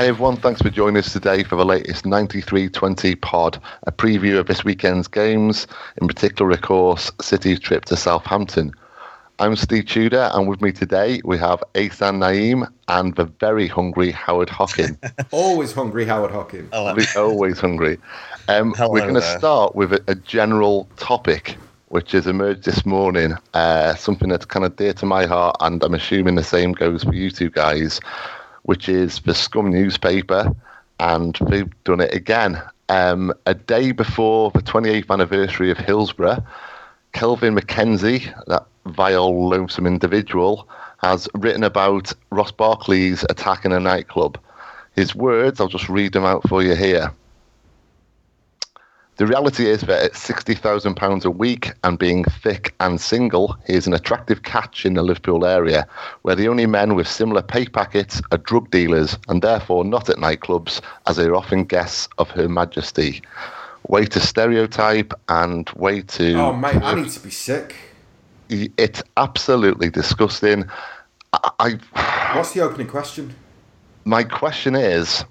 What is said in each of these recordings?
Hi everyone, thanks for joining us today for the latest 9320 pod, a preview of this weekend's games, in particular, of course, City's trip to Southampton. I'm Steve Tudor, and with me today we have Asan Naeem and the very hungry Howard Hockin. always hungry, Howard Hockin. always hungry. Um, we're going to start with a, a, general topic which has emerged this morning, uh, something that's kind of dear to my heart, and I'm assuming the same goes for you two guys which is the Scum newspaper, and they've done it again. Um, a day before the 28th anniversary of Hillsborough, Kelvin MacKenzie, that vile, loathsome individual, has written about Ross Barkley's attack in a nightclub. His words, I'll just read them out for you here. The reality is that at £60,000 a week and being thick and single, he is an attractive catch in the Liverpool area, where the only men with similar pay packets are drug dealers and therefore not at nightclubs, as they are often guests of Her Majesty. Way to stereotype and way to. Oh, mate, I need to be sick. It's absolutely disgusting. I, I What's the opening question? My question is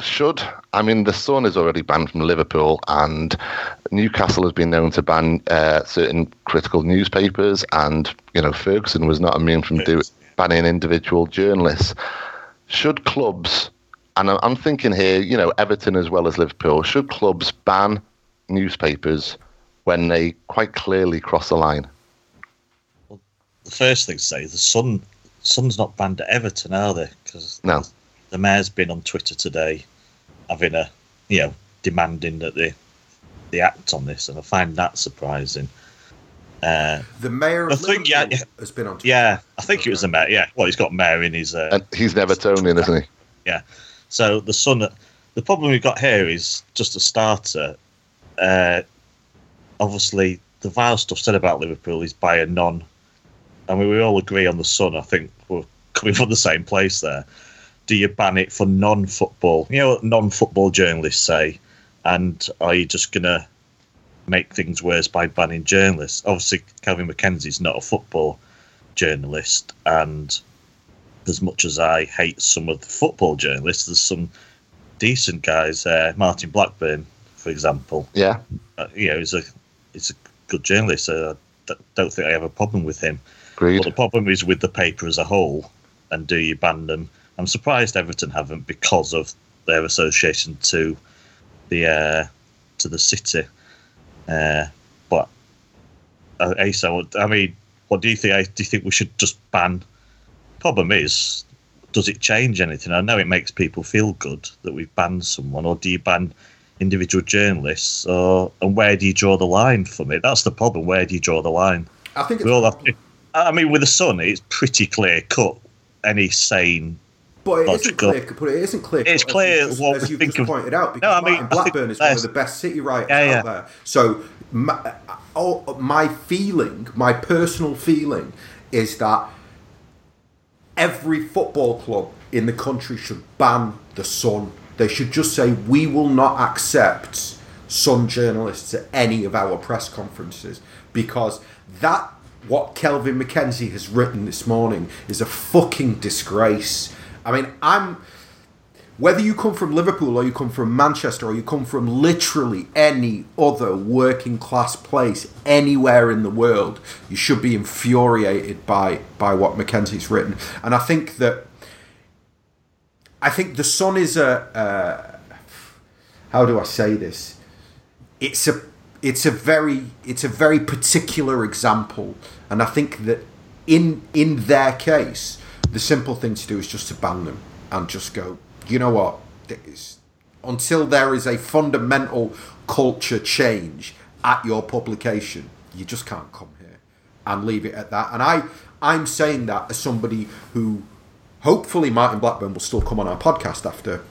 should. I mean, the Sun is already banned from Liverpool, and Newcastle has been known to ban uh, certain critical newspapers, and you know Ferguson was not immune from do, banning individual journalists. Should clubs, and I'm thinking here, you know, Everton as well as Liverpool, should clubs ban newspapers when they quite clearly cross the line? Well, the first thing to say, the Sun, Sun's not banned at Everton, are they? Because no the mayor's been on Twitter today, having a you know demanding that they they act on this, and I find that surprising. Uh, the mayor I think, yeah, has been on. Twitter. Yeah, I think it was the mayor. Yeah, well, he's got mayor in his. Uh, and he's Evertonian, isn't he? Yeah. So the Sun. The problem we've got here is just a starter. Uh, obviously, the vile stuff said about Liverpool is by a non. I mean, we all agree on the Sun. I think we're coming from the same place there do you ban it for non-football? You know what non-football journalists say, and are you just gonna make things worse by banning journalists? Obviously, Kelvin MacKenzie's not a football journalist, and as much as I hate some of the football journalists, there's some decent guys. Uh, Martin Blackburn, for example. Yeah. Uh, you know, he's a he's a good journalist. I don't think I have a problem with him. Agreed. But the problem is with the paper as a whole, and do you ban them? I'm surprised Everton haven't because of their association to the uh, to the city. Uh, but uh, Asa, I mean, what do you think? Do you think we should just ban? Problem is, does it change anything? I know it makes people feel good that we've banned someone, or do you ban individual journalists, or and where do you draw the line from it? That's the problem. Where do you draw the line? I think we all have to, I mean, with the Sun, it's pretty clear cut. Any sane but it not clear. But it isn't clear. It's clear as what as think just of. pointed out. Because no, I mean, Martin Blackburn is one of the best city writers yeah, yeah. out there. So my, oh, my feeling, my personal feeling, is that every football club in the country should ban the Sun. They should just say we will not accept Sun journalists at any of our press conferences because that what Kelvin MacKenzie has written this morning is a fucking disgrace I mean, I'm whether you come from Liverpool or you come from Manchester or you come from literally any other working class place anywhere in the world, you should be infuriated by by what MacKenzie's written. And I think that I think the Sun is a uh, how do I say this? It's a it's a very it's a very particular example, and I think that in in their case the simple thing to do is just to ban them and just go, you know what? until there is a fundamental culture change at your publication, you just can't come here and leave it at that. And I, I'm saying that as somebody who, hopefully, Martin Blackburn will still come on our podcast after,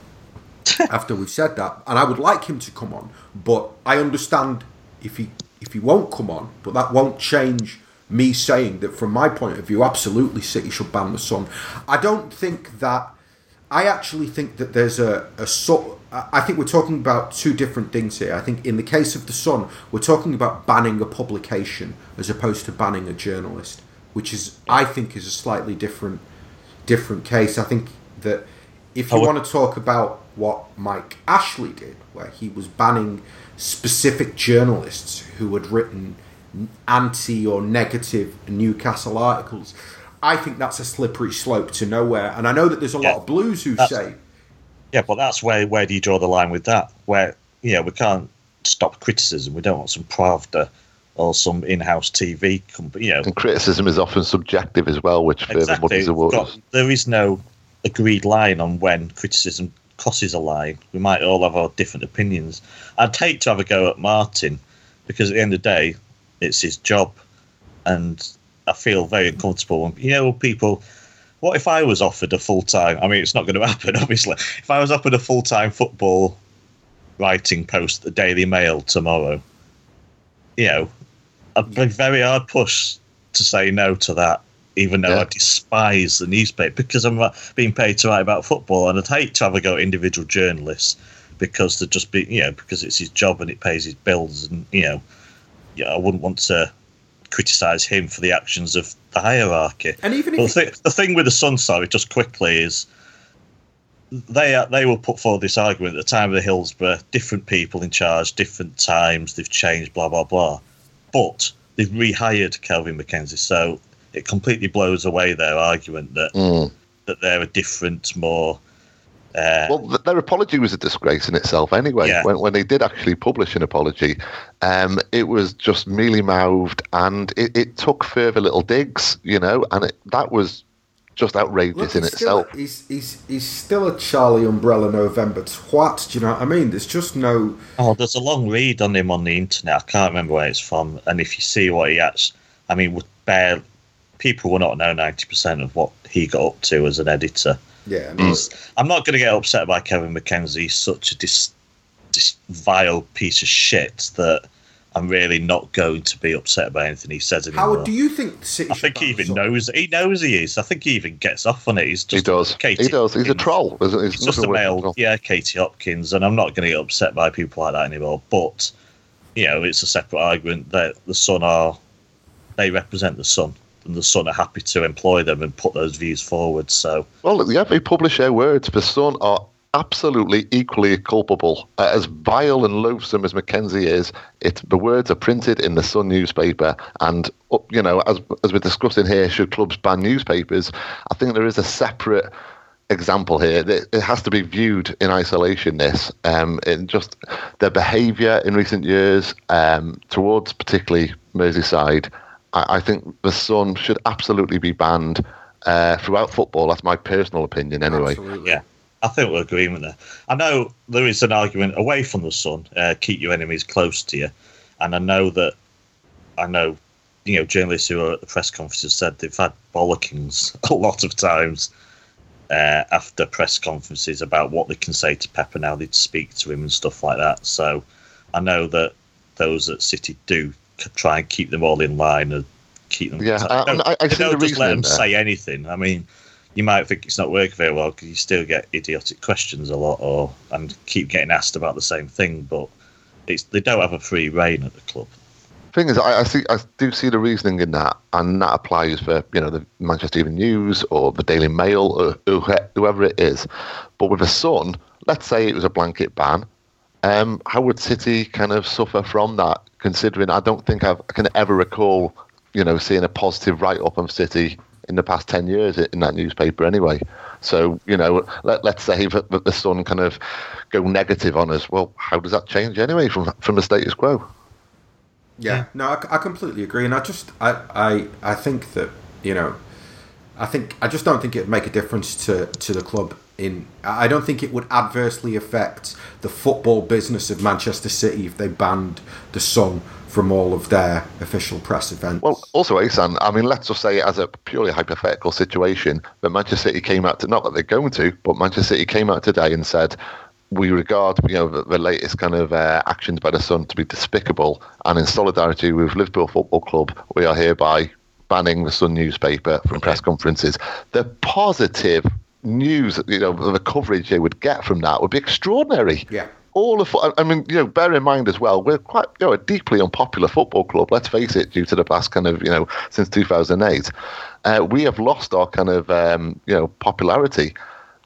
after we've said that, and I would like him to come on. But I understand if he if he won't come on, but that won't change me saying that from my point of view, absolutely City should ban the Sun. I don't think that. I actually think that there's a, a sort. I think we're talking about two different things here. I think in the case of the Sun, we're talking about banning a publication as opposed to banning a journalist, which is I think is a slightly different different case. I think that if you want to talk about what Mike Ashley did, where he was banning specific journalists who had written anti or negative Newcastle articles, I think that's a slippery slope to nowhere. And I know that there's a yeah, lot of Blues who say. Yeah, but that's where where do you draw the line with that? Where yeah, we can't stop criticism. We don't want some Pravda or some in-house TV company. You know, and criticism is often subjective as well, which exactly. further muddies the waters. There is no agreed line on when criticism crosses a line. We might all have our different opinions. I'd hate to have a go at Martin because at the end of the day, it's his job, and I feel very uncomfortable when you know people. What if I was offered a full time? I mean, it's not going to happen, obviously. If I was offered a full time football writing post at the Daily Mail tomorrow, you know, I'd be very hard pushed to say no to that, even though yeah. I despise the newspaper because I'm uh, being paid to write about football, and I'd hate to have a go at individual journalists because they're just be, you know, because it's his job and it pays his bills, and you know, yeah, I wouldn't want to criticise him for the actions of the hierarchy. And even well, the, th- the thing with the Sun, sorry, just quickly is they they will put forward this argument at the time of the Hillsborough, different people in charge, different times, they've changed, blah blah blah. But they've rehired Kelvin MacKenzie, so it completely blows away their argument that mm. that they're a different, more. Uh, well, their apology was a disgrace in itself anyway. Yeah. When, when they did actually publish an apology, um, it was just mealy mouthed and it, it, took further little digs, you know, and it, that was just outrageous Look, in itself. Still, he's, he's, he's still a Charlie Umbrella November twat. Do you know what I mean? There's just no. Oh, there's a long read on him on the internet. I can't remember where it's from. And if you see what he has, I mean, with bare people will not know 90% of what he got up to as an editor. Yeah. Mm. I'm not going to get upset by Kevin MacKenzie. He's such a dis, dis, vile piece of shit that I'm really not going to be upset about anything he says anymore. Howard, do you think City? I think he even knows. He knows he is. I think he even gets off on it. He's just he does. Katie he does. He's a troll. He's, he's just a male. Yeah, Katie Hopkins, and I'm not going to get upset by people like that anymore. But you know, it's a separate argument that the Sun are they represent the Sun. And the Sun are happy to employ them and put those views forward. So, well, yeah, they publish their words. The Sun are absolutely equally culpable. Uh, as vile and loathsome as MacKenzie is, it, the words are printed in the Sun newspaper. And, uh, you know, as, as we're discussing here, should clubs ban newspapers? I think there is a separate example here. It has to be viewed in isolation. This, um, in just their behaviour in recent years um, towards particularly Merseyside, I, I, think the Sun should absolutely be banned uh, throughout football. That's my personal opinion, anyway. Absolutely. Yeah. I think we're agreement there. I know there is an argument away from the sun, uh, keep your enemies close to you, and I know that I know you know journalists who are at the press conferences said they've had bollockings a lot of times uh, after press conferences about what they can say to Pep now they'd speak to him and stuff like that. So I know that those at City do try and keep them all in line and keep them. Yeah, I, I, I, I don't the just let them there. say anything. I mean you might think it's not working very well because you still get idiotic questions a lot, or and keep getting asked about the same thing. But it's they don't have a free reign at the club. Thing is, I, I see, I do see the reasoning in that, and that applies for you know the Manchester Evening News or the Daily Mail or whoever it is. But with a Sun, let's say it was a blanket ban. Um, how would City kind of suffer from that? Considering I don't think I've, I can ever recall, you know, seeing a positive write up of City in the past 10 years in that newspaper anyway. So, you know, let, let's say that, that the Sun kind of go negative on us. Well, how does that change anyway from from the status quo? Yeah, no, I, I completely agree. And I just, I, I, I think that, you know, I think, I just don't think it'd make a difference to, to the club in I don't think it would adversely affect the football business of Manchester City if they banned the Sun from all of their official press events. Well, also, Asan, I mean, let's just say as a purely hypothetical situation that Manchester City came out to, not that they're going to, but Manchester City came out today and said, we regard you know the, the latest kind of uh, actions by the Sun to be despicable, and in solidarity with Liverpool Football Club, we are hereby banning the Sun newspaper from press conferences. The positive news, you know, the coverage they would get from that would be extraordinary. Yeah all of I mean, you know, bear in mind as well, we're quite you know a deeply unpopular football club. Let's face it, due to the past kind of you know since 2008, uh, we have lost our kind of um, you know popularity.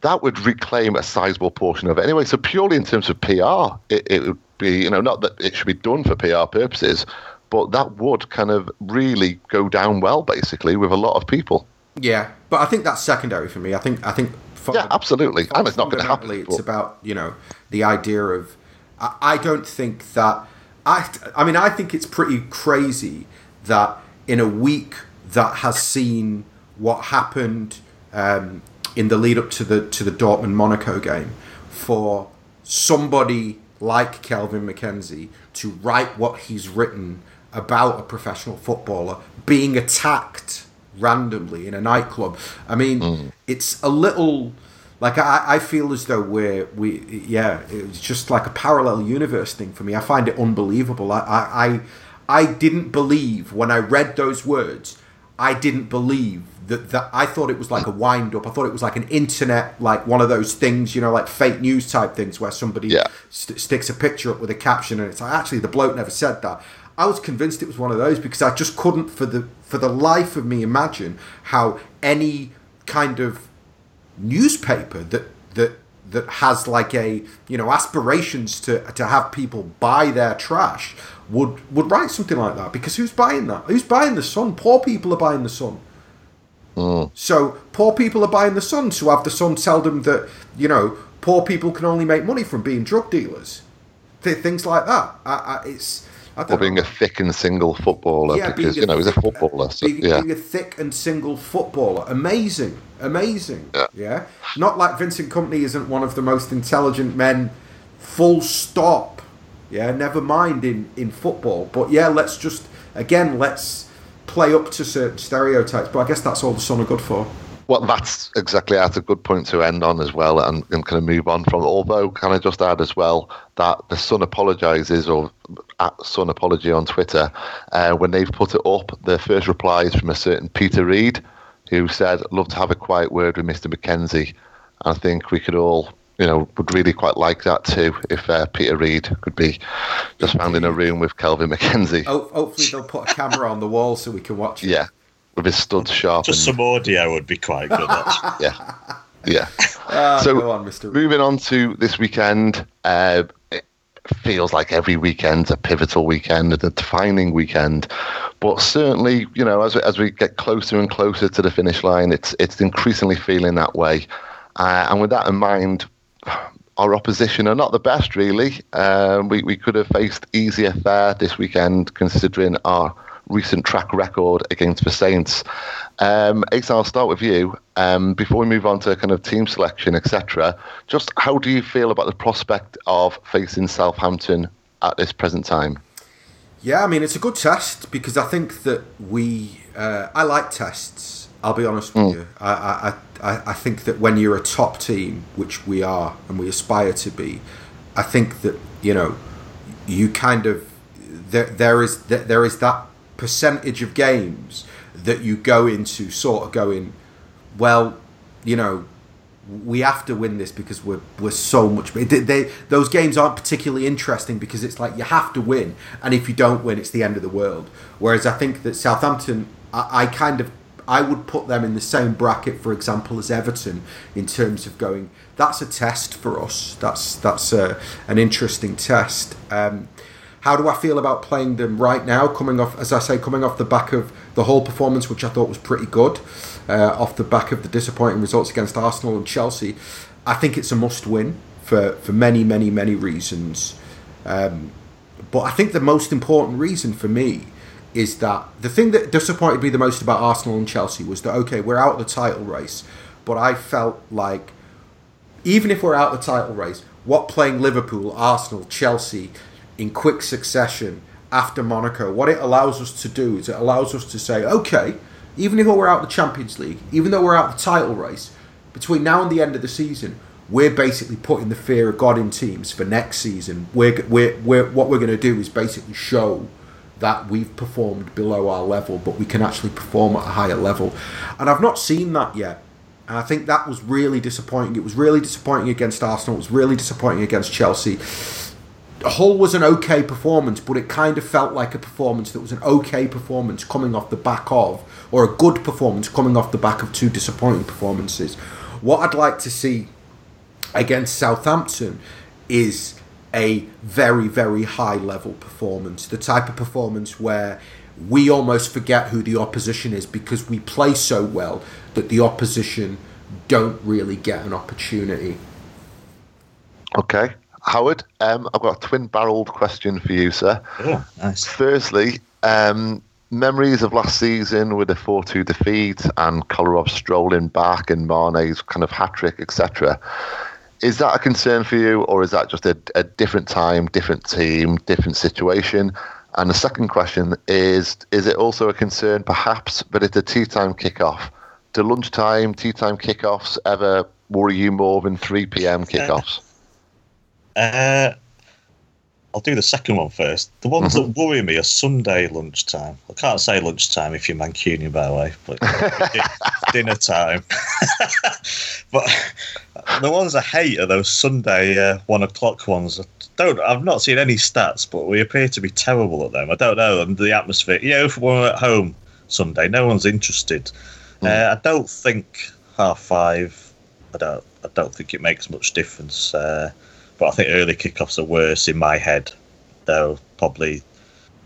that would reclaim a sizable portion of it anyway. So purely in terms of PR, it, it would be you know not that it should be done for PR purposes, but that would kind of really go down well basically with a lot of people. Yeah, but I think that's secondary for me. I think I think yeah, absolutely, and it's not going to happen. It's but... about you know the idea of. I, I don't think that I. I mean, I think it's pretty crazy that in a week that has seen what happened um, in the lead up to the to the Dortmund Monaco game for somebody like Kelvin MacKenzie to write what he's written about a professional footballer being attacked randomly in a nightclub. I mean, mm. it's a little like I, I feel as though we're we yeah it's just like a parallel universe thing for me. I find it unbelievable. I I I didn't believe when I read those words. I didn't believe that, that I thought it was like a wind up. I thought it was like an internet, like one of those things, you know, like fake news type things where somebody yeah. st- sticks a picture up with a caption and it's like, actually, the bloke never said that. I was convinced it was one of those because I just couldn't, for the for the life of me, imagine how any kind of newspaper that that that has like a you know aspirations to to have people buy their trash would would write something like that because who's buying that? Who's buying the Sun? Poor people are buying the Sun. Mm. So poor people are buying the Sun to have the Sun tell them that you know poor people can only make money from being drug dealers, Th- things like that. I, I, it's or being know. a thick and single footballer yeah, because you know he's a footballer. So, being, yeah. being a thick and single footballer, amazing, amazing. Yeah. yeah, not like Vincent Kompany isn't one of the most intelligent men. Full stop. Yeah, never mind in in football, but yeah, let's just again let's play up to certain stereotypes. But I guess that's all the Sun are good for. Well, that's exactly that's a good point to end on as well, and, and kind of move on from. Although, can I just add as well that the Sun apologises, or at Sun Apology on Twitter, uh, when they've put it up, the first replies from a certain Peter Reid, who said, "Love to have a quiet word with Mr. MacKenzie." I think we could all you know, would really quite like that too if uh, Peter Reid could be just found in a room with Kelvin MacKenzie. Oh, hopefully they'll put a camera on the wall so we can watch it. Yeah, with his studs sharp. Just some audio would be quite good. yeah, yeah. Uh, so on, moving on to this weekend, uh, it feels like every weekend's a pivotal weekend, a defining weekend. But certainly, you know, as we, as we get closer and closer to the finish line, it's it's increasingly feeling that way. Uh, and with that in mind, our opposition are not the best, really. Um, we, we could have faced easier fare this weekend, considering our recent track record against the Saints. Um, Ace, I'll start with you. Um, before we move on to kind of team selection, etc., just how do you feel about the prospect of facing Southampton at this present time? Yeah, I mean, it's a good test because I think that we. Uh, I like tests. I'll be honest with mm. you. I, I, I think that when you're a top team, which we are and we aspire to be, I think that, you know, you kind of. There, there is there is that percentage of games that you go into sort of going, well, you know, we have to win this because we're we're so much. They, they, those games aren't particularly interesting because it's like you have to win, and if you don't win, it's the end of the world. Whereas I think that Southampton, I, I kind of I would put them in the same bracket, for example, as Everton in terms of going. That's a test for us. That's that's a, an interesting test. Um, how do I feel about playing them right now? Coming off, as I say, coming off the back of the whole performance, which I thought was pretty good, uh, off the back of the disappointing results against Arsenal and Chelsea, I think it's a must-win for for many, many, many reasons. Um, but I think the most important reason for me is that the thing that disappointed me the most about Arsenal and Chelsea was that okay, we're out of the title race, but I felt like even if we're out of the title race, what playing Liverpool, Arsenal, Chelsea in quick succession after Monaco, what it allows us to do is it allows us to say, okay, even if we're out the Champions League, even though we're out the title race, between now and the end of the season, we're basically putting the fear of God in teams for next season. We're, we're, we're what we're going to do is basically show that we've performed below our level, but we can actually perform at a higher level. And I've not seen that yet. And I think that was really disappointing. It was really disappointing against Arsenal. It was really disappointing against Chelsea. Hull was an okay performance, but it kind of felt like a performance that was an okay performance coming off the back of, or a good performance coming off the back of two disappointing performances. What I'd like to see against Southampton is a very, very high level performance. The type of performance where we almost forget who the opposition is because we play so well that the opposition don't really get an opportunity. Okay. Howard, um, I've got a twin barreled question for you, sir. Oh, nice. Firstly, um, memories of last season with a 4 2 defeat and Kolarov strolling back and Mane's kind of hat trick, etc. Is that a concern for you, or is that just a, a different time, different team, different situation? And the second question is Is it also a concern, perhaps, but it's a tea time kickoff? Do lunchtime, tea time kickoffs ever worry you more than 3 p.m. kickoffs? Uh, I'll do the second one first. The ones mm-hmm. that worry me are Sunday lunchtime. I can't say lunchtime if you're Mancunian, by the way, but dinner time. but the ones I hate are those Sunday uh, one o'clock ones. I don't. I've not seen any stats, but we appear to be terrible at them. I don't know. And the atmosphere. You know, if we're at home Sunday, no one's interested. Mm. Uh, I don't think half five. I don't. I don't think it makes much difference. Uh, but I think early kickoffs are worse in my head, though probably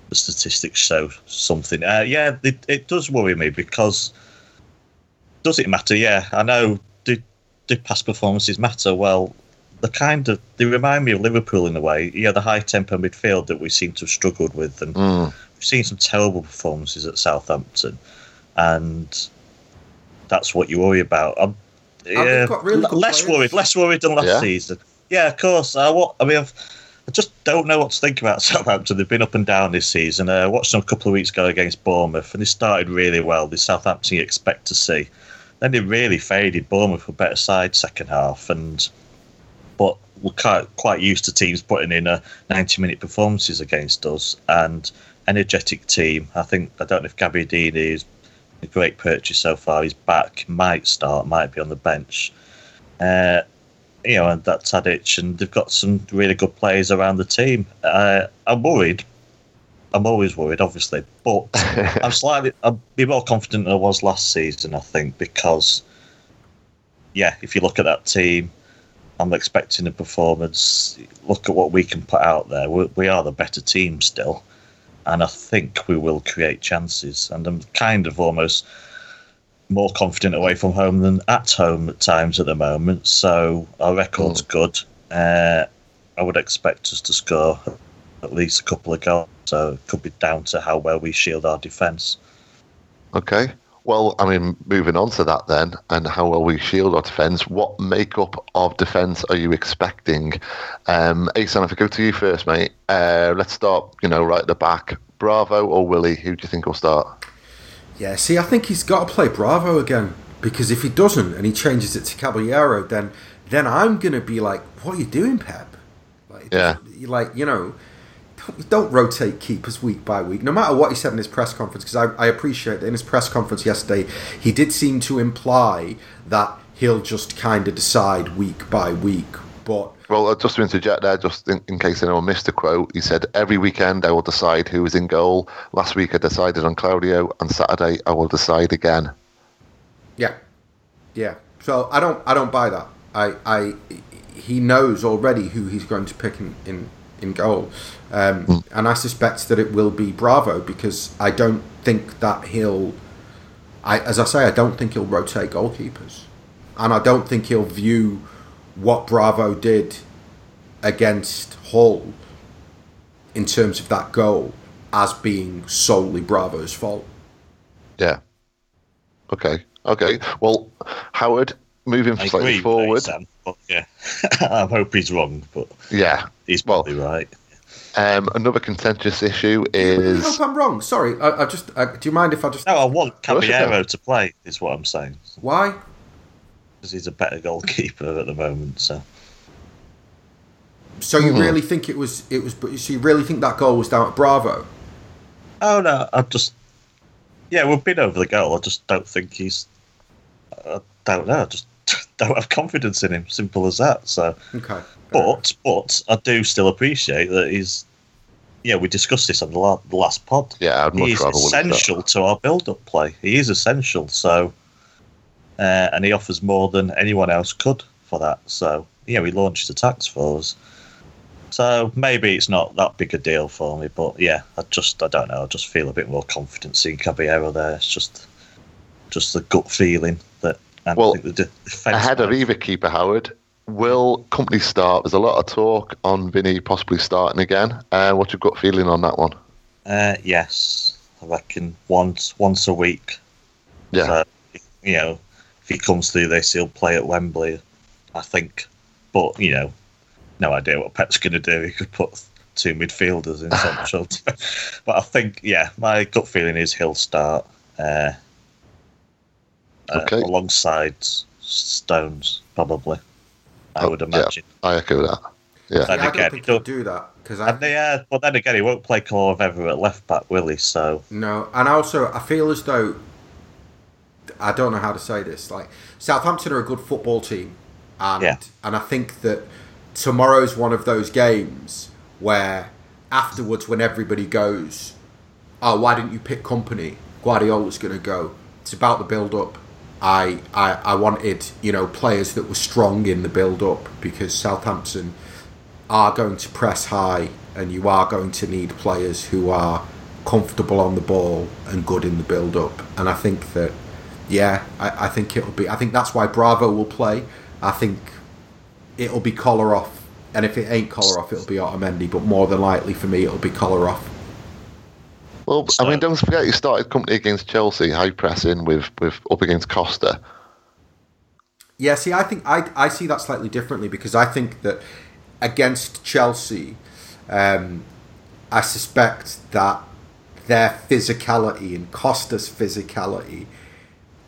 the statistics show something. Uh, yeah, it, it does worry me because does it matter? Yeah, I know. Do do past performances matter? Well, the kind of they remind me of Liverpool in a way. Yeah, the high tempo midfield that we seem to have struggled with, and mm. we've seen some terrible performances at Southampton, and that's what you worry about. I'm, yeah, really less players. worried, less worried than last yeah. season. Yeah, of course. I, mean, I've, I just don't know what to think about Southampton. They've been up and down this season. Uh, I watched them a couple of weeks ago against Bournemouth, and they started really well. The Southampton you expect to see. Then they really faded. Bournemouth were better side second half, and but we're quite, quite used to teams putting in a 90 minute performances against us and energetic team. I think I don't know if Gabby Gabbiadini is a great purchase so far. He's back, might start, might be on the bench. Uh, you know, and that's Tadic, and they've got some really good players around the team. Uh, I'm worried. I'm always worried, obviously, but I'm slightly. I'll be more confident than I was last season. I think because, yeah, if you look at that team, I'm expecting a performance. Look at what we can put out there. we we are the better team still, and I think we will create chances. And I'm kind of almost more confident away from home than at home at times at the moment. So our record's mm. good. Uh, I would expect us to score at least a couple of goals. So it could be down to how well we shield our defence. Okay. Well, I mean, moving on to that then, and how well we shield our defence, what makeup of defence are you expecting? Um, Asan, if I go to you first, mate, uh, let's start, you know, right at the back. Bravo or Willy? Who do you think will start? Yeah, see, I think he's got to play Bravo again because if he doesn't and he changes it to Caballero, then then I'm gonna be like, "What are you doing, Pep?" Like, yeah, like you know, don't, don't, rotate keepers week by week, no matter what he said in his press conference. Because I, I appreciate that in his press conference yesterday, he did seem to imply that he'll just kind of decide week by week. But well, uh, just to interject there, just in, in, case anyone missed the quote, he said, Every weekend I will decide who is in goal. Last week I decided on Claudio, and Saturday I will decide again. Yeah. Yeah. So I don't I don't buy that. I, I he knows already who he's going to pick in, in, in goal. Um, mm. And I suspect that it will be Bravo because I don't think that he'll I as I say, I don't think he'll rotate goalkeepers. And I don't think he'll view what Bravo did against Hull in terms of that goal as being solely Bravo's fault. Yeah. Okay. Okay. Well, Howard, moving I slightly agree, forward. Sam, yeah, I hope he's wrong, but yeah, he's probably well, right. Um, another contentious issue is. I hope I'm wrong. Sorry, I, I just. do you mind if I just? No, I want Caballero to play. Is what I'm saying. Why? Because he's a better goalkeeper at the moment. So. So you mm. really think it was it was? So you really think that goal was down at Bravo? Oh no, I just yeah, we've been over the goal. I just don't think he's. I don't know. I just don't have confidence in him. Simple as that. So. Okay. But but I do still appreciate that he's. Yeah, we discussed this on the, last pod. Yeah, I'd much He's essential to our build-up play. He is essential. So uh, and he offers more than anyone else could for that. So yeah, he launched attacks for us. So maybe it's not that big a deal for me, but yeah, I just I don't know. I just feel a bit more confident seeing Caballero there. It's just just the gut feeling that. And well, the ahead of either keeper Howard, will Kompany start? There's a lot of talk on Vinny possibly starting again. Uh, what's your gut feeling on that one? Uh, yes, I reckon once once a week. Yeah. So, you know, he comes through this, he'll play at Wembley. I think, but you know, no idea what Pep's going to do. He could put two midfielders in central, but I think, yeah, my gut feeling is he'll start uh, uh okay. uh, alongside Stones, probably. I oh, would imagine. Yeah, I echo that. Yeah, yeah I don't think he'll do that because I. And yeah, but then again, he won't play Cole ever at left back, will he? So no, and also I feel as though I don't know how to say this. Like Southampton are a good football team, and yeah. and I think that tomorrow's one of those games where afterwards, when everybody goes, "Oh, why didn't you pick Kompany?" Guardiola's going to go. It's about the build-up. I, I I wanted you know players that were strong in the build-up because Southampton are going to press high, and you are going to need players who are comfortable on the ball and good in the build-up. And I think that, yeah, I, I think it'll be. I think that's why Bravo will play. I think it'll be Kolarov, and if it ain't Kolarov, it'll be Otamendi. But more than likely for me, it'll be Kolarov. Well, I mean, don't forget you started Kompany against Chelsea, high pressing with with up against Costa. Yeah, see, I think I I see that slightly differently because I think that against Chelsea, um, I suspect that their physicality and Costa's physicality,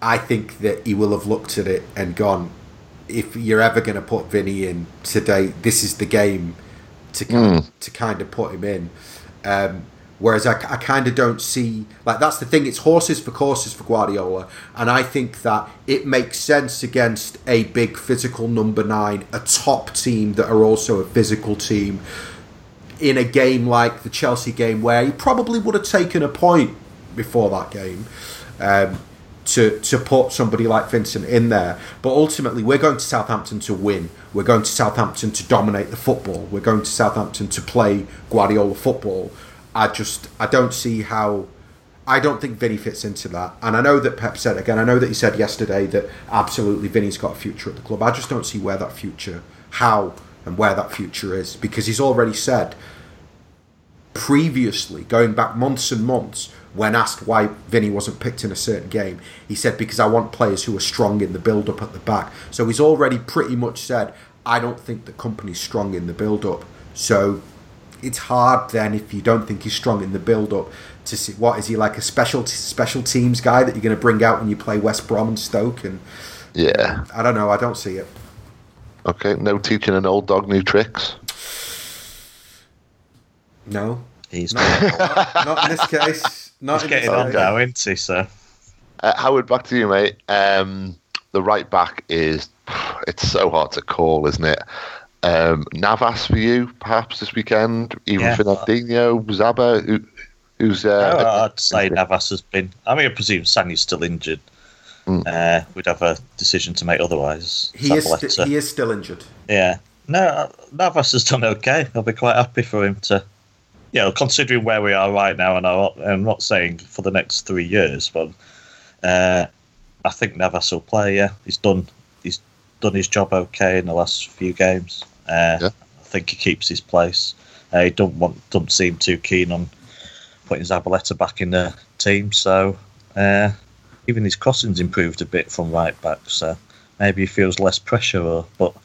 I think that he will have looked at it and gone, if you're ever going to put Vinny in today, this is the game to kind, mm. to kind of put him in. Um, whereas I, I kind of don't see like that's the thing. It's horses for courses for Guardiola, and I think that it makes sense against a big physical number nine, a top team that are also a physical team. In a game like the Chelsea game, where he probably would have taken a point before that game. Um, to to put somebody like Vincent in there. But ultimately, we're going to Southampton to win. We're going to Southampton to dominate the football. We're going to Southampton to play Guardiola football. I just I don't see how. I don't think Vinny fits into that. And I know that Pep said again. I know that he said yesterday that absolutely Vinny's got a future at the club. I just don't see where that future, how and where that future is because he's already said previously, going back months and months, when asked why Vinny wasn't picked in a certain game, he said, because I want players who are strong in the build up at the back. So he's already pretty much said, I don't think the Kompany's strong in the build up. So it's hard then if you don't think he's strong in the build up to see what is he like a special special teams guy that you're going to bring out when you play West Brom and Stoke and yeah. I don't know I don't see it. Okay no teaching an old dog new tricks? No. He's not, not in this case not He's getting on now, isn't he, sir? Uh, Howard, back to you, mate. Um, the right back is it's so hard to call, isn't it? Um, Navas for you, perhaps this weekend. Even yeah. Fernandinho, Zaba, who, who's. Uh, oh, I'd say Navas has been. I mean, I presume Sanya's still injured. Mm. Uh, we'd have a decision to make otherwise. He is, st- he is still injured. Yeah. No, Navas has done okay. I'll be quite happy for him to you know, considering where we are right now, and I'm not saying for the next three years, but uh, I think Navas will play. Yeah, he's done. He's done his job okay in the last few games. Uh, yeah. I think he keeps his place. Uh, he don't want, don't seem too keen on putting Zabaleta back in the team. So uh, even his crossings improved a bit from right back. So maybe he feels less pressure. Or, but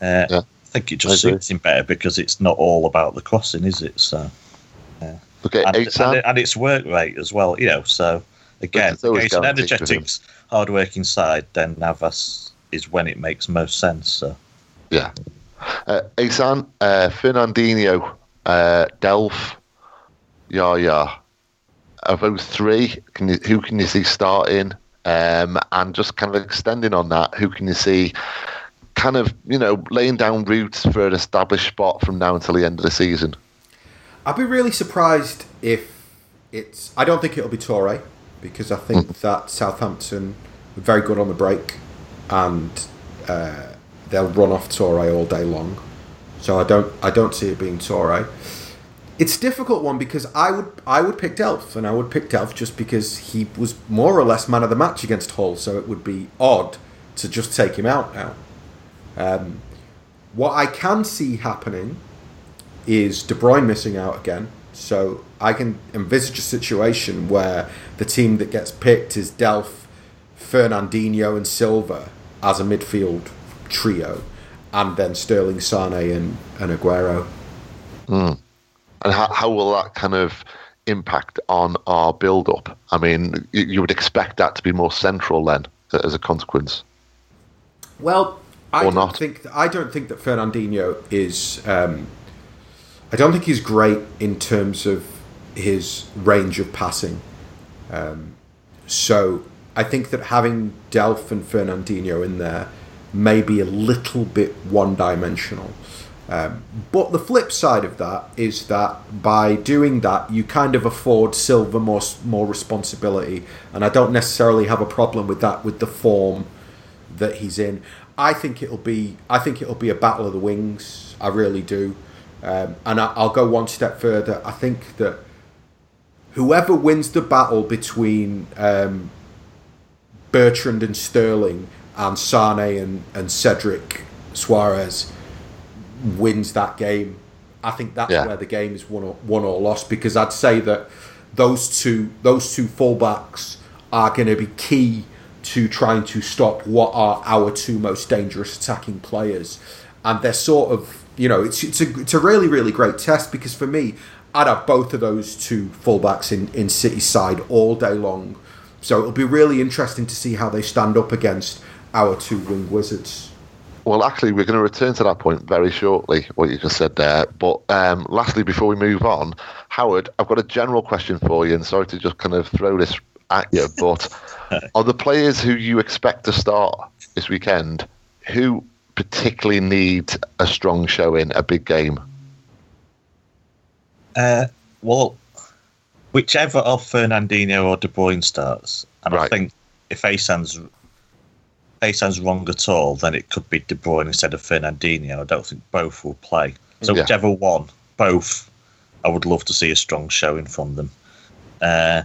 uh, yeah think it just suits him better because it's not all about the crossing, is it? So, yeah. Okay, and, and, and, its work rate as well, you know. So again, against an energetic, hard-working side, then Navas is when it makes most sense. So, yeah. Uh, Asan, uh, Fernandinho, uh, Delph, yeah, yeah. Of those three, can you, who can you see starting? Um, and just kind of extending on that, who can you see kind of, you know, laying down roots for an established spot from now until the end of the season. I'd be really surprised if it's. I don't think it'll be Touré because I think mm. that Southampton are very good on the break, and uh, they'll run off Touré all day long. So I don't I don't see it being Touré. It's a difficult one because I would I would pick Delph and I would pick Delph just because he was more or less man of the match against Hull. So it would be odd to just take him out now. Um, what I can see happening is De Bruyne missing out again. So I can envisage a situation where the team that gets picked is Delph, Fernandinho, and Silva as a midfield trio, and then Sterling, Sane, and, and Aguero. Mm. And how, how will that kind of impact on our build up? I mean, you, you would expect that to be more central then, as a consequence. Well, I don't not. think I don't think that Fernandinho is. Um, I don't think he's great in terms of his range of passing. Um, so I think that having Delph and Fernandinho in there may be a little bit one-dimensional. Um, but the flip side of that is that by doing that, you kind of afford Silva more more responsibility, and I don't necessarily have a problem with that with the form that he's in. I think it'll be I think it'll be a battle of the wings. I really do, um, and I, will go one step further. I think that whoever wins the battle between um, Bertrand and Sterling and Sane and, and Cédric Soares wins that game. I think that's yeah. where the game is won or, won or lost because I'd say that those two those two fullbacks are going to be key to trying to stop what are our two most dangerous attacking players, and they're sort of you know it's it's a it's a really really great test because for me I'd have both of those two fullbacks in in City side all day long, so it'll be really interesting to see how they stand up against our two wing wizards. Well, actually, we're going to return to that point very shortly, what you just said there. But um, lastly, before we move on, Howard, I've got a general question for you, and sorry to just kind of throw this at you, but are the players who you expect to start this weekend who particularly need a strong showing, a big game? Uh, well, whichever of Fernandinho or De Bruyne starts, and right. I think if Asan's Asan's wrong at all, then it could be De Bruyne instead of Fernandinho. I don't think both will play. So yeah. whichever one, both, I would love to see a strong showing from them. Uh,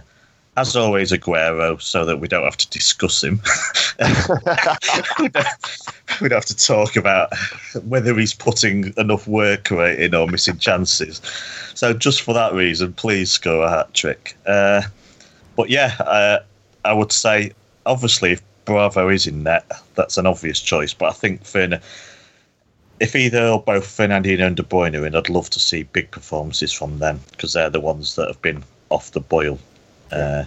as always, Aguero, so that we don't have to discuss him. we'd, have to talk about whether he's putting enough work rate in or missing chances. So just for that reason, please score a hat trick. Uh, but yeah, uh, I would say obviously if Bravo is in net, that's an obvious choice. But I think Fern, if either or both Fernandinho and De Bruyne are in, I'd love to see big performances from them because they're the ones that have been off the boil. Uh,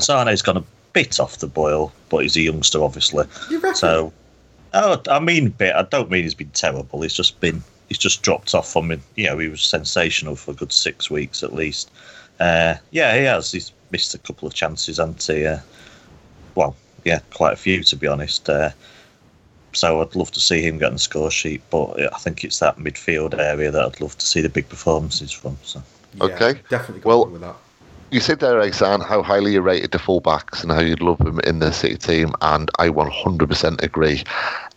Sane's gone a bit off the boil, but he's a youngster, obviously. So, oh, I mean, bit. I don't mean he's been terrible. He's just been. He's just dropped off from. You know, he was sensational for a good six weeks at least. Uh, yeah, he has. He's missed a couple of chances, hasn't he? Uh, well, yeah, quite a few to be honest. Uh, so I'd love to see him get on the score sheet, but I think it's that midfield area that I'd love to see the big performances from. So. Yeah, okay, definitely. Well, with that. You said there, Exan, how highly you rated the fullbacks and how you'd love them in the City team, and I 100% agree.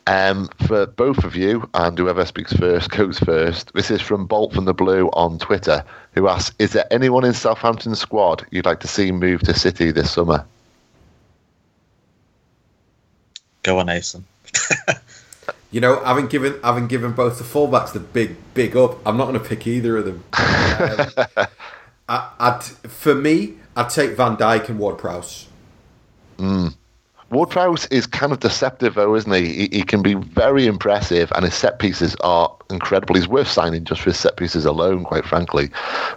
Um, for both of you, and whoever speaks first goes first, this is from Bolt from the Blue on Twitter, who asks Is there anyone in Southampton's squad you'd like to see move to City this summer? Go on, Asen. you know, having given having given both the fullbacks the big big up, I'm not going to pick either of them. um, I, would for me, I'd take Van Dijk and Ward Prowse. Mm. Ward Prowse is kind of deceptive, though, isn't he? he? he? can be very impressive, and his set pieces are incredible. He's worth signing just for his set pieces alone, quite frankly.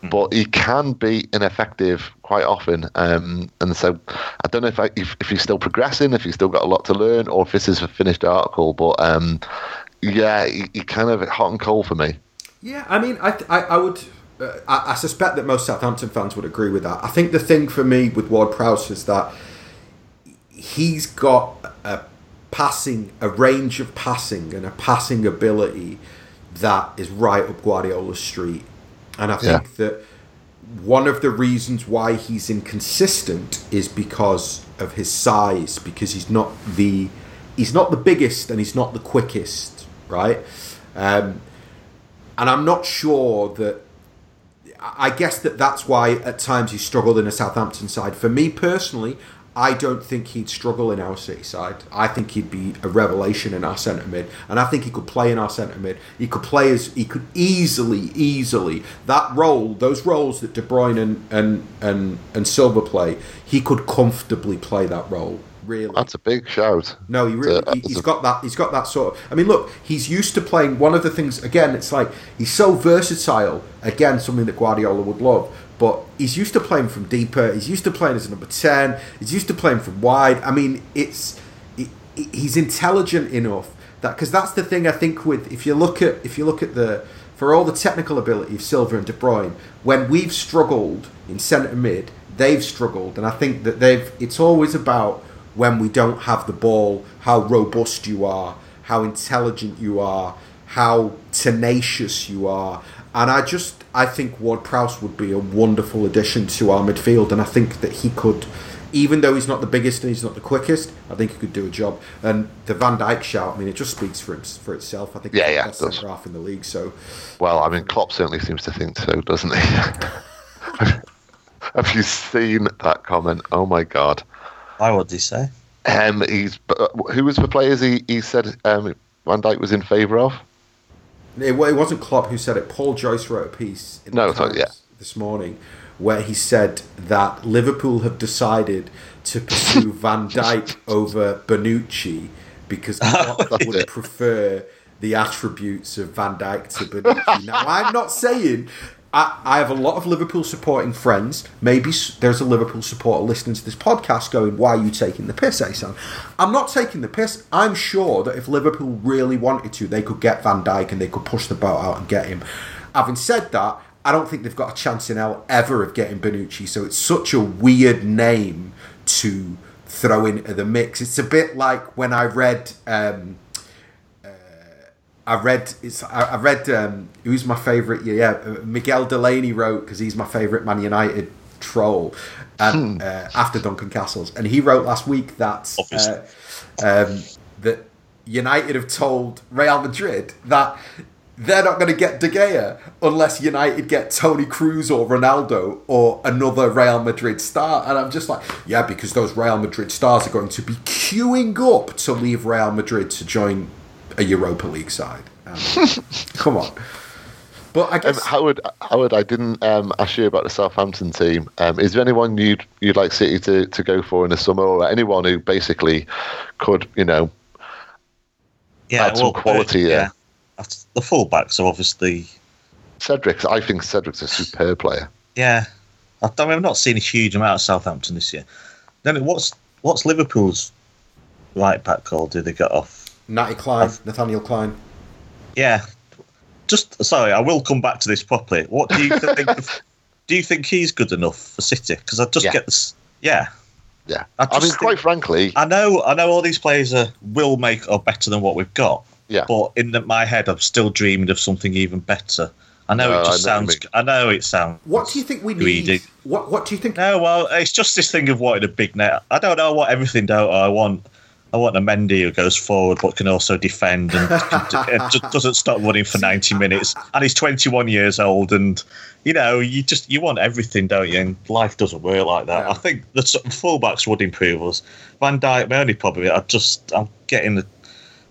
Mm. But he can be ineffective quite often, um, and so I don't know if, I, if, if he's still progressing, if he's still got a lot to learn, or if this is a finished article. But um, yeah, he, he, kind of hot and cold for me. Yeah, I mean, I I, I would. Uh, I, I suspect that most Southampton fans would agree with that. I think the thing for me with Ward Prowse is that he's got a passing, a range of passing and a passing ability that is right up Guardiola's street. And I think yeah. that one of the reasons why he's inconsistent is because of his size, because he's not the he's not the biggest and he's not the quickest, right? Um, and I'm not sure that. I guess that that's why at times he struggled in a Southampton side. For me personally, I don't think he'd struggle in our City side. I think he'd be a revelation in our centre mid, and I think he could play in our centre mid. He could play as he could easily, easily that role, those roles that De Bruyne and and and, and Silva play. He could comfortably play that role. Really, that's a big shout. No, he really, a, he, has got that. He's got that sort of. I mean, look, he's used to playing. One of the things again, it's like he's so versatile. Again, something that Guardiola would love but he's used to playing from deeper. He's used to playing as a number ten. He's used to playing from wide. I mean, it's he's intelligent enough that because that's the thing I think with if you look at if you look at the for all the technical ability of Silva and De Bruyne, when we've struggled in centre mid, they've struggled, and I think that they've. It's always about when we don't have the ball, how robust you are, how intelligent you are, how tenacious you are, and I just I think Ward Prowse would be a wonderful addition to our midfield, and I think that he could, even though he's not the biggest and he's not the quickest, I think he could do a job. And the Van Dijk shout, I mean, it just speaks for for itself. I think yeah, yeah, best centre half in the league. So, well, I mean, Klopp certainly seems to think so, doesn't he? Have you seen that comment? Oh my god! Why would he say? Um, he's uh, who was the players he, he said um, Van Dijk was in favour of? It, it wasn't Klopp who said it. Paul Joyce wrote a piece in no, the yeah. this morning where he said that Liverpool have decided to pursue Van Dijk over Bonucci because Klopp would prefer the attributes of Van Dijk to Bonucci. now, I'm not saying I, I have a lot of Liverpool supporting friends. Maybe there's a Liverpool supporter listening to this podcast going, Why are you taking the piss, Asan? I'm not taking the piss. I'm sure that if Liverpool really wanted to, they could get Van Dijk and they could push the boat out and get him. Having said that, I don't think they've got a chance in hell ever of getting Bonucci. So it's such a weird name to throw into the mix. It's a bit like when I read. Um, I read it's I, read um, who's my favourite yeah, uh, Miguel Delaney wrote because he's my favourite Man United troll and hmm. uh, after Duncan Castles and he wrote last week that uh, um, that United have told Real Madrid that they're not going to get De Gea unless United get Toni Kroos or Ronaldo or another Real Madrid star. And I'm just like, yeah, because those Real Madrid stars are going to be queuing up to leave Real Madrid to join a Europa League side. Um, come on. But I um, guess um, Howard, Howard, I didn't um, ask you about the Southampton team. Um, is there anyone you'd you'd like City to, to go for in the summer, or anyone who basically could, you know, yeah, add well, some quality? Uh, yeah, the fullbacks are obviously Cédric. I think Cédric's a superb player. Yeah, I don't. I've not seen a huge amount of Southampton this year. Then what's what's Liverpool's right back called? Did they get off? Natty Clyne, Nathaniel Clyne. Yeah, just sorry, I will come back to this properly. What do you think? do you think he's good enough for City? Because I just yeah. get this. Yeah, yeah. I, I mean, think, quite frankly, I know, I know, all these players are will make or better than what we've got. Yeah. But in the, my head, I'm still dreaming of something even better. I know no, it just I know sounds. I know it sounds. What do you think we greedy. need? What What do you think? No, well, it's just this thing of wanting a big net. I don't know what everything do I want. I want a Mendy who goes forward but can also defend and, just doesn't stop running for 90 minutes. And he's 21 years old, and you know, you just you want everything, don't you? And life doesn't work like that. Yeah. I think the fullbacks would improve us. Van Dijk, my only problem, I just I'm getting the,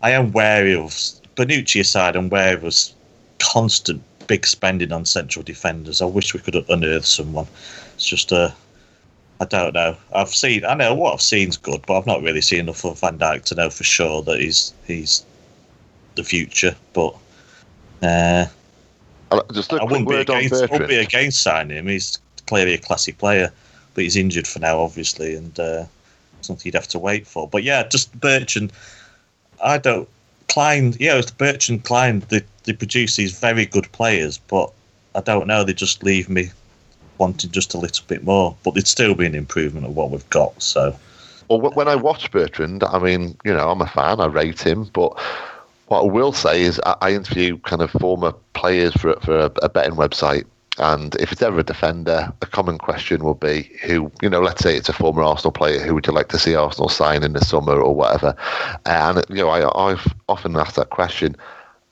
I am wary of Bonucci aside. I'm wary of constant big spending on central defenders. I wish we could unearth someone. It's just a I don't know. I've seen. I know what I've seen's good, but I've not really seen enough of Van Dijk to know for sure that he's he's the future. But uh, just I wouldn't be against. I wouldn't be against signing him. He's clearly a classy player, but he's injured for now, obviously, and uh, something you'd have to wait for. But yeah, just Bertrand. I don't. Clyne, yeah, it's Bertrand Clyne. They they produce these very good players, but I don't know. They just leave me wanting just a little bit more, but it'd still be an improvement of what we've got. So, well, when I watch Bertrand, I mean, you know, I'm a fan, I rate him, but what I will say is I, interview kind of former players for for a, a betting website, And if it's ever a defender, a common question will be who, you know, let's say it's a former Arsenal player, who would you like to see Arsenal sign in the summer or whatever? And, you know, I, I've often asked that question.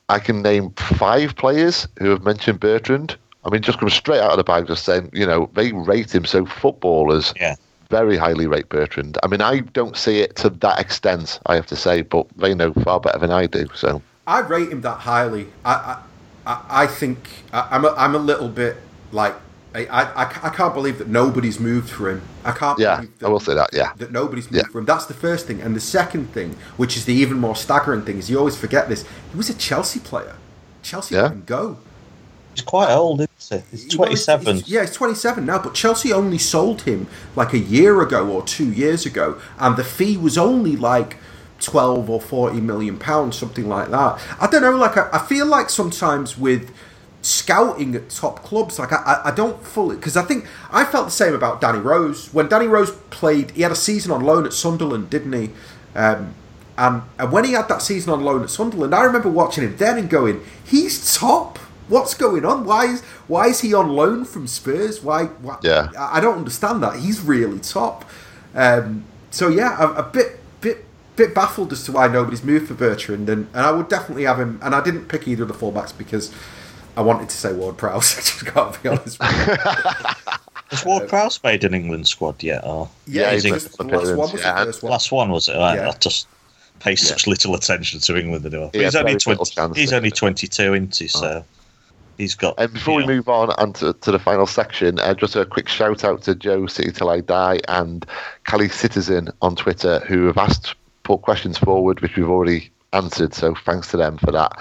I can name five players who have mentioned Bertrand. I mean, just come straight out of the bag, just saying, you know, they rate him. So footballers yeah. very highly rate Bertrand. I mean, I don't see it to that extent, I have to say, but they know far better than I do. So I rate him that highly. I I, I think I, am a, I'm a little bit like I, I, I can't believe that nobody's moved for him. I can't. Yeah, that, I will say that. Yeah, that nobody's moved yeah. for him. That's the first thing, and the second thing, which is the even more staggering thing, is you always forget this. He was a Chelsea player. Chelsea yeah. let him go. He's quite old, 27. Well, he's, yeah, it's 27 now, but Chelsea only sold him like a year ago or two years ago, and the fee was only like 12 or 40 million pounds, something like that. I don't know, like, I, I feel like sometimes with scouting at top clubs. Like I, I don't fully because I think I felt the same about Danny Rose when Danny Rose played. He had a season on loan at Sunderland, didn't he? Um, and, and when he had that season on loan at Sunderland, I remember watching him then and going, "He's top. What's going on? Why is why is he on loan from Spurs? Why? why? Yeah, I, I don't understand that. He's really top. Um, so yeah, a, a bit bit bit baffled as to why nobody's moved for Bertrand, and, and I would definitely have him. And I didn't pick either of the fullbacks because I wanted to say Ward Prowse. I just gotta be honest. Has Ward Prowse made an England squad yet? Or yeah, yeah last one was yeah. the first one. Last one was it? Right, yeah. I just pay yeah. such little attention to England anymore. Yeah, he's only twenty. He's only twenty-two, isn't he? So. He's got. And before we move on and to, to the final section, uh, just a quick shout out to Joe City Till I Die and Cali Citizen on Twitter who have asked put questions forward, which we've already answered. So thanks to them for that.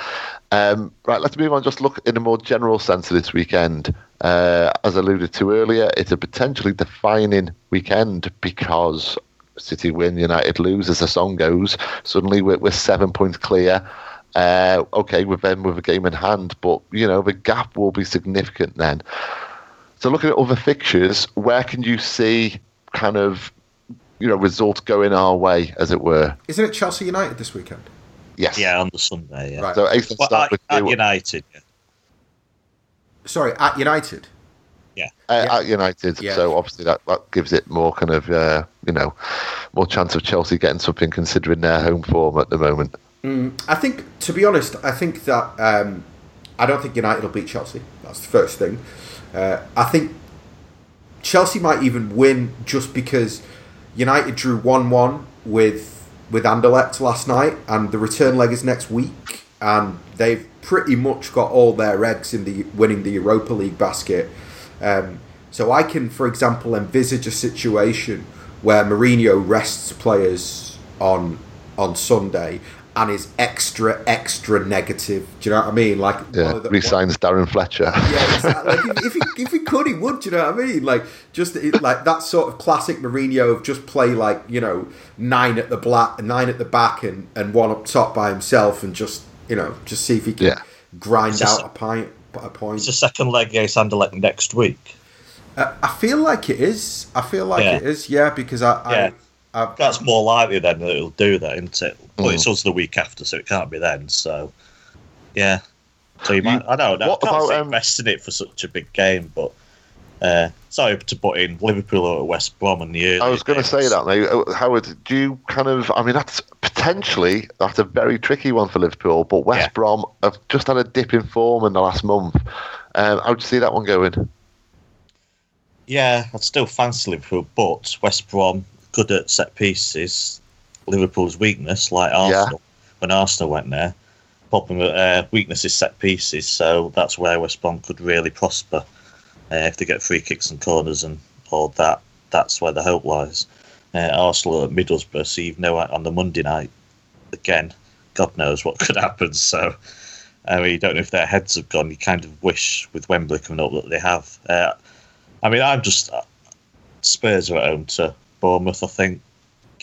Um, right, let's move on. Just look in a more general sense of this weekend. Uh, as alluded to earlier, it's a potentially defining weekend because City win, United lose, as the song goes. Suddenly we're, we're seven points clear. Uh, okay, with them with a game in hand, but you know the gap will be significant then. So looking at other fixtures, where can you see kind of you know results going our way, as it were? Isn't it Chelsea United this weekend? Yes. Yeah, on the Sunday. Yeah. Right. So Ethan, well, start at, at United. Yeah. Sorry, at United. Yeah. Uh, yeah. At United. Yeah. So obviously that, that gives it more kind of uh, you know more chance of Chelsea getting something considering their home form at the moment. Mm, I think, to be honest, I think that um, I don't think United will beat Chelsea. That's the first thing. Uh, I think Chelsea might even win just because United drew one-one with with Anderlecht last night, and the return leg is next week, and they've pretty much got all their eggs in the winning the Europa League basket. Um, so I can, for example, envisage a situation where Mourinho rests players on on Sunday and is extra extra negative. Do you know what I mean? Like yeah, the, resigns Darren Fletcher. Yeah, exactly. like if, if, he, if he could, he would. Do you know what I mean? Like just like that sort of classic Mourinho of just play like you know nine at the black, nine at the back, and and one up top by himself, and just you know just see if he can yeah. grind out a, a point. A point. It's a second leg against Anderlecht next week. Uh, I feel like it is. I feel like yeah. it is. Yeah, because I, yeah. I've, That's more likely then that it'll do that, isn't it? But mm. it's also the week after, so it can't be then. So, yeah. So you might, I don't know. What I can't about, um, invest in it for such a big game, but uh, sorry to put in Liverpool or West Brom in the early. I was going to say that now, uh, Howard. Do you kind of? I mean, that's potentially that's a very tricky one for Liverpool, but West yeah. Brom have just had a dip in form in the last month. Um, how do you see that one going? Yeah, I'd still fancy Liverpool, but West Brom good at set pieces. Liverpool's weakness, like Arsenal, yeah. when Arsenal went there, problem uh, weakness is set pieces. So that's where West Brom could really prosper uh, if they get free kicks and corners and all that. That's where the hope lies. Uh, Arsenal at Middlesbrough, so you've know on the Monday night again, God knows what could happen. So. I mean, you don't know if their heads have gone. You kind of wish with Wembley coming up that they have. Uh, I mean, I'm just uh, Spurs are at home to Bournemouth, I think.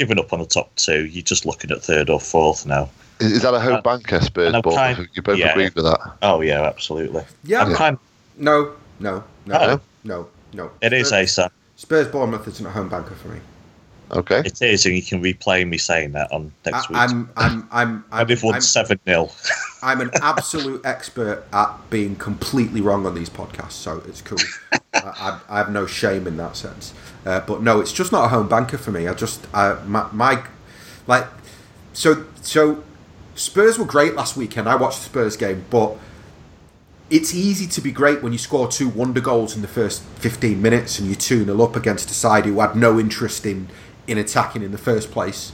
Giving up on the top two, you're just looking at third or fourth now. Is, is that a home uh, banker, Spurs Bournemouth? Kind, you both yeah, agree with that? Oh, yeah, absolutely. Yeah. yeah. Kind, no, no, no, oh. no, no. It Spurs, is a Spurs Bournemouth isn't a home banker for me. Okay. It is, and you can replay me saying that on next week. I'm, I'm, I'm, I'm, I've won 7 0. I'm an absolute expert at being completely wrong on these podcasts, so it's cool. I, I, have no shame in that sense. Uh, but no, it's just not a home banker for me. I just, I, my, my, like, so, so Spurs were great last weekend. I watched the Spurs game, but it's easy to be great when you score two wonder goals in the first 15 minutes and you 2 0 up against a side who had no interest in in attacking in the first place.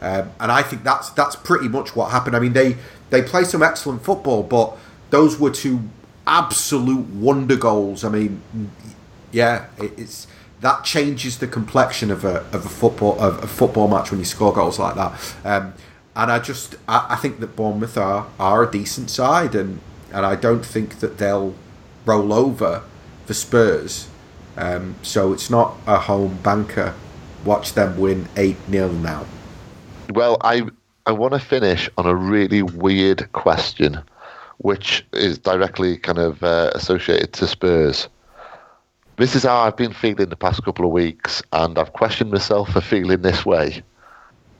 Um, and I think that's that's pretty much what happened. I mean, they they play some excellent football, but those were two absolute wonder goals. I mean, yeah, it, it's that changes the complexion of a of a football of a football match when you score goals like that. Um, and I just I, I, think that Bournemouth are are a decent side, and and I don't think that they'll roll over the Spurs. Um, so it's not a home banker watch them win 8 0 now? Well, I, I want to finish on a really weird question, which is directly kind of uh, associated to Spurs. This is how I've been feeling the past couple of weeks, and I've questioned myself for feeling this way.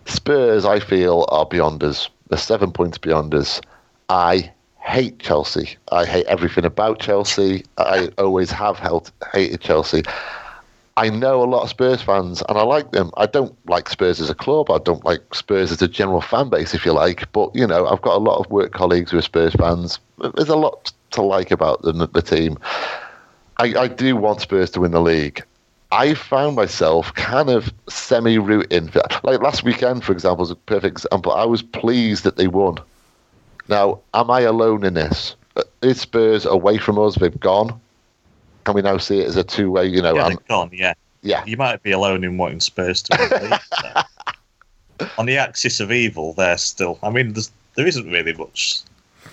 Spurs, I feel, are beyond us. They're seven points beyond us. I hate Chelsea. I hate everything about Chelsea. I always have held, hated Chelsea. I know a lot of Spurs fans and I like them. I don't like Spurs as a club. I don't like Spurs as a general fan base, if you like. But, you know, I've got a lot of work colleagues who are Spurs fans. There's a lot to like about the, the team. I, I do want Spurs to win the league. I found myself kind of semi rooting. Like last weekend, for example, is a perfect example. I was pleased that they won. Now, am I alone in this? Uh, is Spurs away from us? They've gone can we now see it as a two way? You know, yeah, gone. Yeah, yeah. You might be alone in wanting Spurs to. On the axis of evil, they're still. I mean, there's, there isn't really much.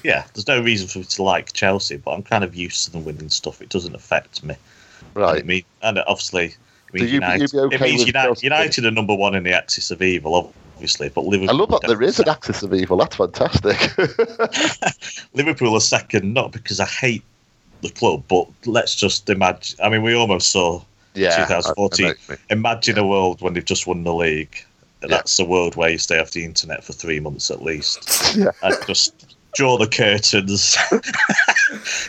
Yeah, there's no reason for me to like Chelsea, but I'm kind of used to them winning stuff. It doesn't affect me. Right. I mean, and obviously, it means, you, United, okay it means United, United are number one in the axis of evil, obviously. But Liverpool. I love that there is an axis of evil. That's fantastic. Liverpool are second, not because I hate the club, but let's just imagine. I mean, we almost saw yeah, 2014. Imagine a world when they've just won the league. That's yeah. a world where you stay off the internet for three months at least. Yeah. And just draw the curtains,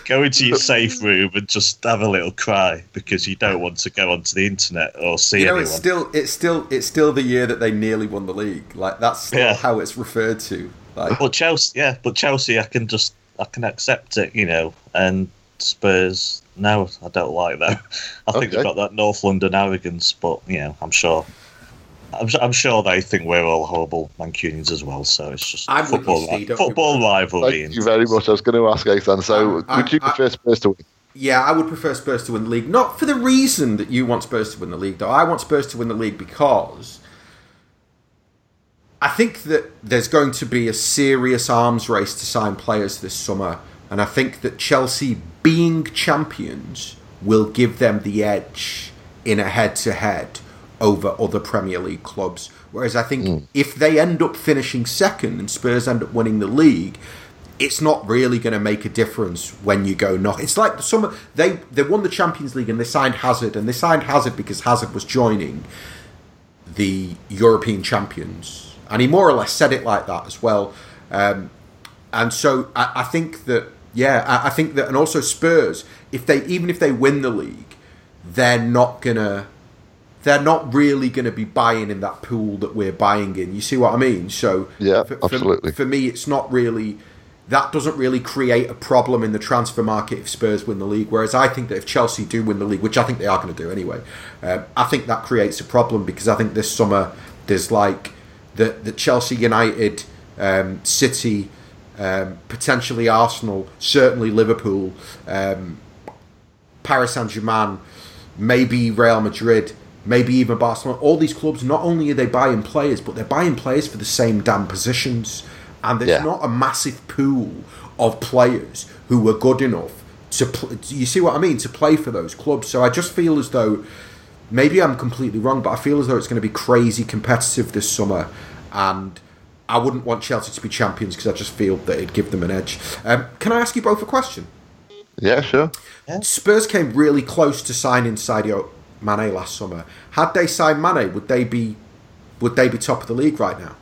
go into your safe room, and just have a little cry because you don't want to go onto the internet or see you know, anyone. It's still, it's still, it's still the year that they nearly won the league. Like that's yeah. how it's referred to. Like, but Chelsea, yeah, but Chelsea, I can just, I can accept it, you know, and Spurs. No, I don't like them. I think okay. they've got that North London arrogance, but you know, I'm sure. I'm, I'm sure they think we're all horrible Mancunians as well. So it's just I'm football, you, football rivalry. Thank you very much. I was going to ask Ethan. So, um, would you prefer Spurs to win? Yeah, I would prefer Spurs to win the league. Not for the reason that you want Spurs to win the league, though. I want Spurs to win the league because I think that there's going to be a serious arms race to sign players this summer. And I think that Chelsea being champions will give them the edge in a head to head over other Premier League clubs. Whereas I think mm. if they end up finishing second and Spurs end up winning the league, it's not really going to make a difference when you go knock. It's like some they they won the Champions League and they signed Hazard and they signed Hazard because Hazard was joining the European champions, and he more or less said it like that as well. Um, and so I, I think that yeah, I, I think that, and also Spurs, if they even if they win the league, they're not gonna they're not really going to be buying in that pool that we're buying in. You see what I mean? So yeah, for, absolutely. For, for, me, it's not really that doesn't really create a problem in the transfer market if Spurs win the league. Whereas I think that if Chelsea do win the league, which I think they are going to do anyway, um, I think that creates a problem because I think this summer there's like the the Chelsea United, um, City um, potentially Arsenal, certainly Liverpool, um, Paris Saint Germain, maybe Real Madrid, maybe even Barcelona. All these clubs, not only are they buying players, but they're buying players for the same damn positions. And there's yeah. not a massive pool of players who are good enough to. Pl- you see what I mean? To play for those clubs. So I just feel as though maybe I'm completely wrong, but I feel as though it's going to be crazy competitive this summer. And I wouldn't want Chelsea to be champions because I just feel that it'd give them an edge. Um, can I ask you both a question? Yeah, sure. Yeah. Spurs came really close to signing Sadio Mane last summer. Had they signed Mane, would they be would they be top of the league right now?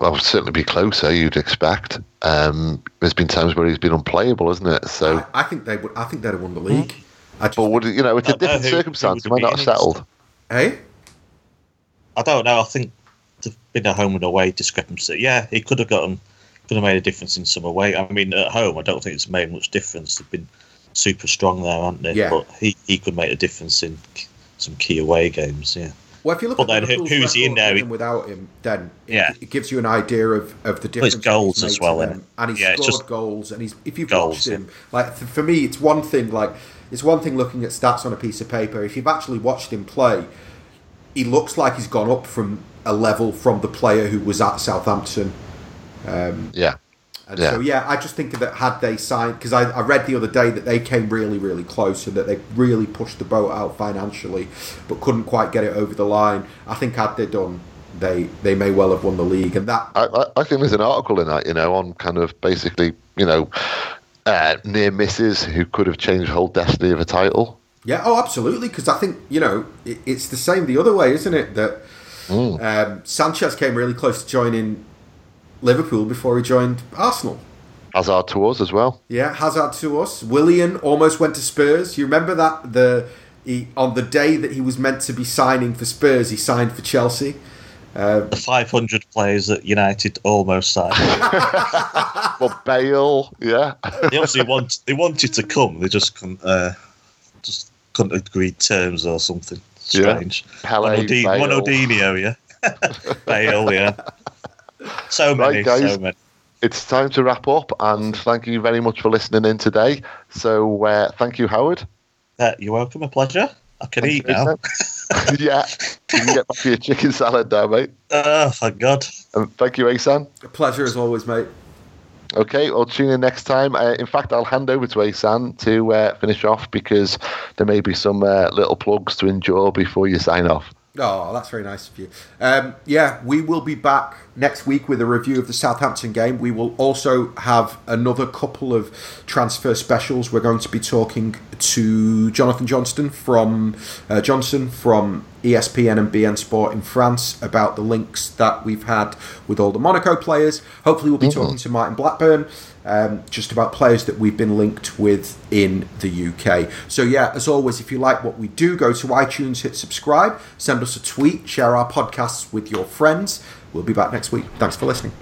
That would certainly be closer. You'd expect. Um, there's been times where he's been unplayable, isn't it? So I, I think they would. I think they'd have won the league. Hmm. Just, but would you know? It's a different circumstance. He might not have settled. Hey, I don't know. I think there's been a home and away discrepancy. Yeah, he could have gotten could have made a difference in some away. I mean, at home, I don't think it's made much difference. They've been super strong there, haven't they? Yeah. But he, he could make a difference in some key away games. Yeah. Well, if you look but at then who's he in there? without him, then yeah. it, gives you an idea of, of the difference. Well, goals as well, and he's yeah, scored goals, and he's if you've goals, watched him, like for me, it's one thing. Like it's one thing looking at stats on a piece of paper. If you've actually watched him play, he looks like he's gone up from a level from the player who was at Southampton. Um, yeah. And yeah. so, yeah, I just think that had they signed, because I, I, read the other day that they came really, really close and that they really pushed the boat out financially, but couldn't quite get it over the line. I think had they done, they they may well have won the league. And that I, I think there's an article in that, you know, on kind of basically, you know, uh, near misses who could have changed the whole destiny of a title. Yeah, oh, absolutely. Because I think you know it, it's the same the other way, isn't it? That mm. um, Sanchez came really close to joining Liverpool before he joined Arsenal. Hazard to us as well. Yeah, Hazard to us. Willian almost went to Spurs. You remember that the he, on the day that he was meant to be signing for Spurs, he signed for Chelsea. Um, the 500 players that United almost signed. well, Bale, yeah. they obviously want they wanted to come. They just couldn't uh, just couldn't agree terms or something strange. Yeah. Pele, Moutinho, yeah. Bale, yeah. So many, right, guys. so many. It's time to wrap up, and thank you very much for listening in today. So, uh, thank you, Howard. Uh, you're welcome. A pleasure. I can thank eat now. yeah, you can get back to your chicken salad now, mate. Oh, thank God. And thank you, Asan. A pleasure as always, mate. Okay, well, tune in next time. Uh, in fact, I'll hand over to Asan to uh, finish off because there may be some uh, little plugs to endure before you sign off. Oh, that's very nice of you. Um, yeah, we will be back next week with a review of the Southampton game. We will also have another couple of transfer specials. We're going to be talking to Jonathan Johnston from uh, Johnson from ESPN and beIN Sport in France about the links that we've had with all the Monaco players. Hopefully, we'll be mm-hmm. talking to Martin Blackburn um, just about players that we've been linked with in the UK. So, yeah, as always, if you like what we do, go to iTunes, hit subscribe, send us a tweet, share our podcasts with your friends. We'll be back next week. Thanks for listening.